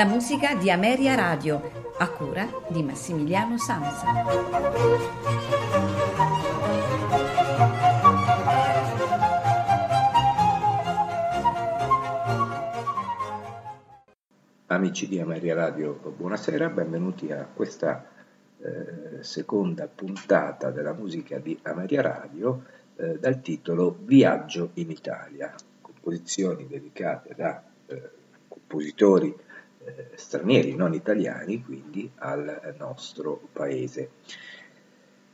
La musica di Ameria Radio, a cura di Massimiliano Sanza. Amici di Ameria Radio, buonasera, benvenuti a questa eh, seconda puntata della musica di Ameria Radio eh, dal titolo Viaggio in Italia, composizioni dedicate da eh, compositori stranieri, non italiani, quindi al nostro paese.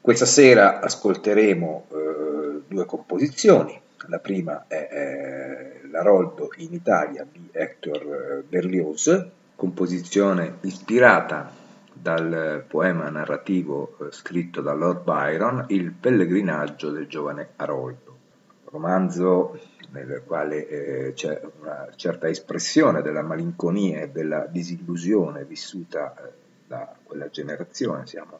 Questa sera ascolteremo eh, due composizioni. La prima è, è L'Aroldo in Italia di Hector eh, Berlioz, composizione ispirata dal poema narrativo eh, scritto da Lord Byron, Il pellegrinaggio del giovane Aroldo, romanzo nel quale eh, c'è una certa espressione della malinconia e della disillusione vissuta eh, da quella generazione, siamo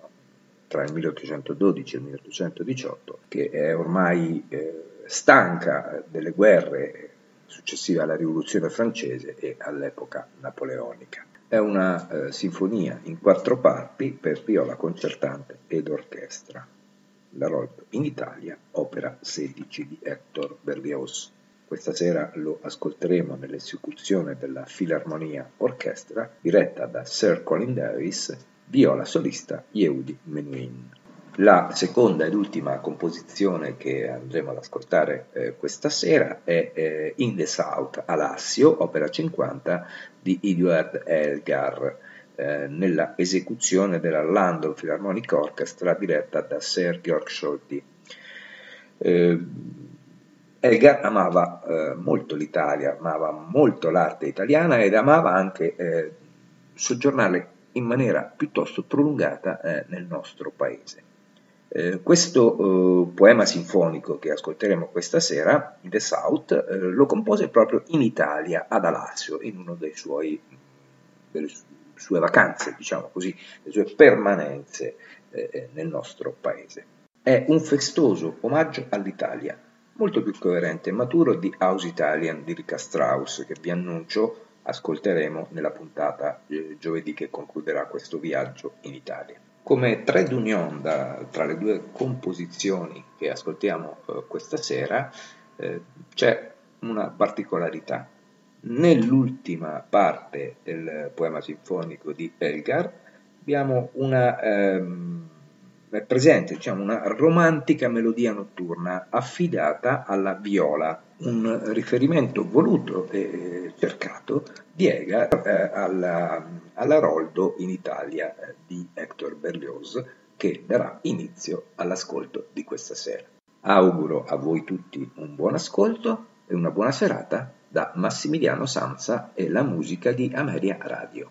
tra il 1812 e il 1818, che è ormai eh, stanca delle guerre successive alla rivoluzione francese e all'epoca napoleonica. È una eh, sinfonia in quattro parti per viola concertante ed orchestra. La Rolp in Italia, opera 16 di Hector Berlioz. Questa sera lo ascolteremo nell'esecuzione della Filarmonia Orchestra diretta da Sir Colin Davis, viola solista Yehudi Menuhin. La seconda ed ultima composizione che andremo ad ascoltare eh, questa sera è eh, In the South, Alassio, opera 50 di Edward Elgar, eh, nella esecuzione della London Philharmonic Orchestra diretta da Sir Georg Scholti. Eh, Elgar amava eh, molto l'Italia, amava molto l'arte italiana ed amava anche eh, soggiornare in maniera piuttosto prolungata eh, nel nostro paese. Eh, questo eh, poema sinfonico che ascolteremo questa sera, The South, eh, lo compose proprio in Italia, ad Alassio, in una delle sue vacanze, diciamo così, le sue permanenze nel nostro paese. È un festoso omaggio all'Italia, molto più coerente e maturo di House Italian di Ricca Strauss, che vi annuncio ascolteremo nella puntata eh, giovedì che concluderà questo viaggio in Italia. Come trade union da, tra le due composizioni che ascoltiamo eh, questa sera eh, c'è una particolarità. Nell'ultima parte del poema sinfonico di Elgar abbiamo una ehm, presente diciamo, una romantica melodia notturna affidata alla viola, un riferimento voluto e cercato di Ega eh, alla, alla, Roldo in Italia eh, di Hector Berlioz che darà inizio all'ascolto di questa sera. Auguro a voi tutti un buon ascolto e una buona serata da Massimiliano Sanza e la musica di Ameria Radio.